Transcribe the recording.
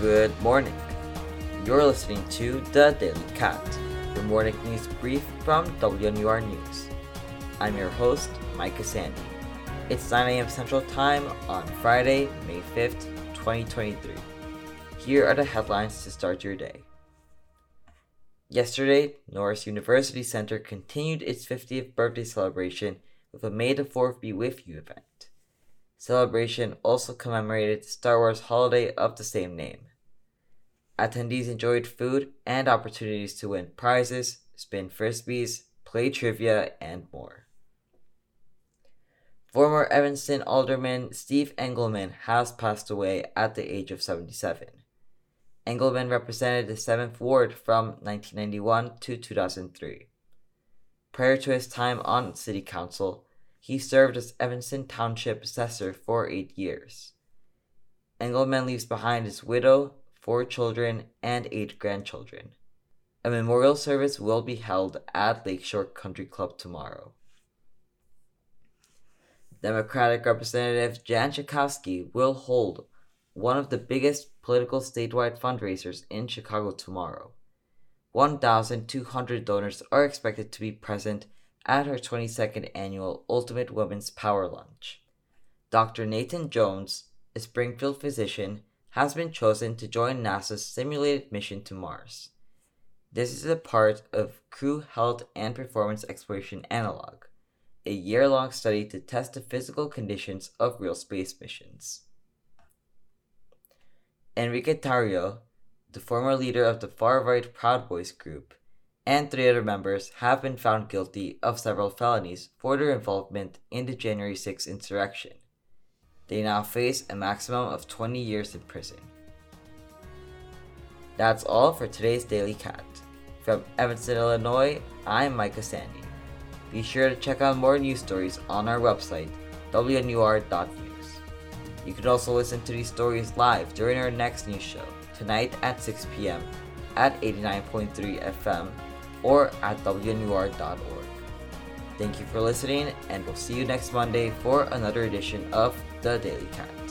Good morning. You're listening to The Daily Cat, your morning news brief from WNUR News. I'm your host, Micah Sandy. It's 9 a.m. Central Time on Friday, May 5th, 2023. Here are the headlines to start your day. Yesterday, Norris University Center continued its 50th birthday celebration with a May the 4th be with you event celebration also commemorated Star Wars holiday of the same name. Attendees enjoyed food and opportunities to win prizes, spin frisbees, play trivia, and more. Former Evanston Alderman Steve Engelman has passed away at the age of 77. Engelman represented the 7th Ward from 1991 to 2003. Prior to his time on City Council, he served as Evanston Township Assessor for eight years. Engelman leaves behind his widow, four children, and eight grandchildren. A memorial service will be held at Lakeshore Country Club tomorrow. Democratic Representative Jan Schakowsky will hold one of the biggest political statewide fundraisers in Chicago tomorrow. 1,200 donors are expected to be present at her 22nd annual Ultimate Women's Power Lunch. Dr. Nathan Jones, a Springfield physician, has been chosen to join NASA's simulated mission to Mars. This is a part of Crew Health and Performance Exploration Analog, a year long study to test the physical conditions of real space missions. Enrique Tarrio, the former leader of the far right Proud Boys group, and three other members have been found guilty of several felonies for their involvement in the January 6 insurrection. They now face a maximum of 20 years in prison. That's all for today's Daily Cat. From Evanston, Illinois, I'm Micah Sandy. Be sure to check out more news stories on our website, wnur.news. You can also listen to these stories live during our next news show, tonight at 6 p.m. at 89.3 FM or at WNUR.org. Thank you for listening, and we'll see you next Monday for another edition of The Daily Cat.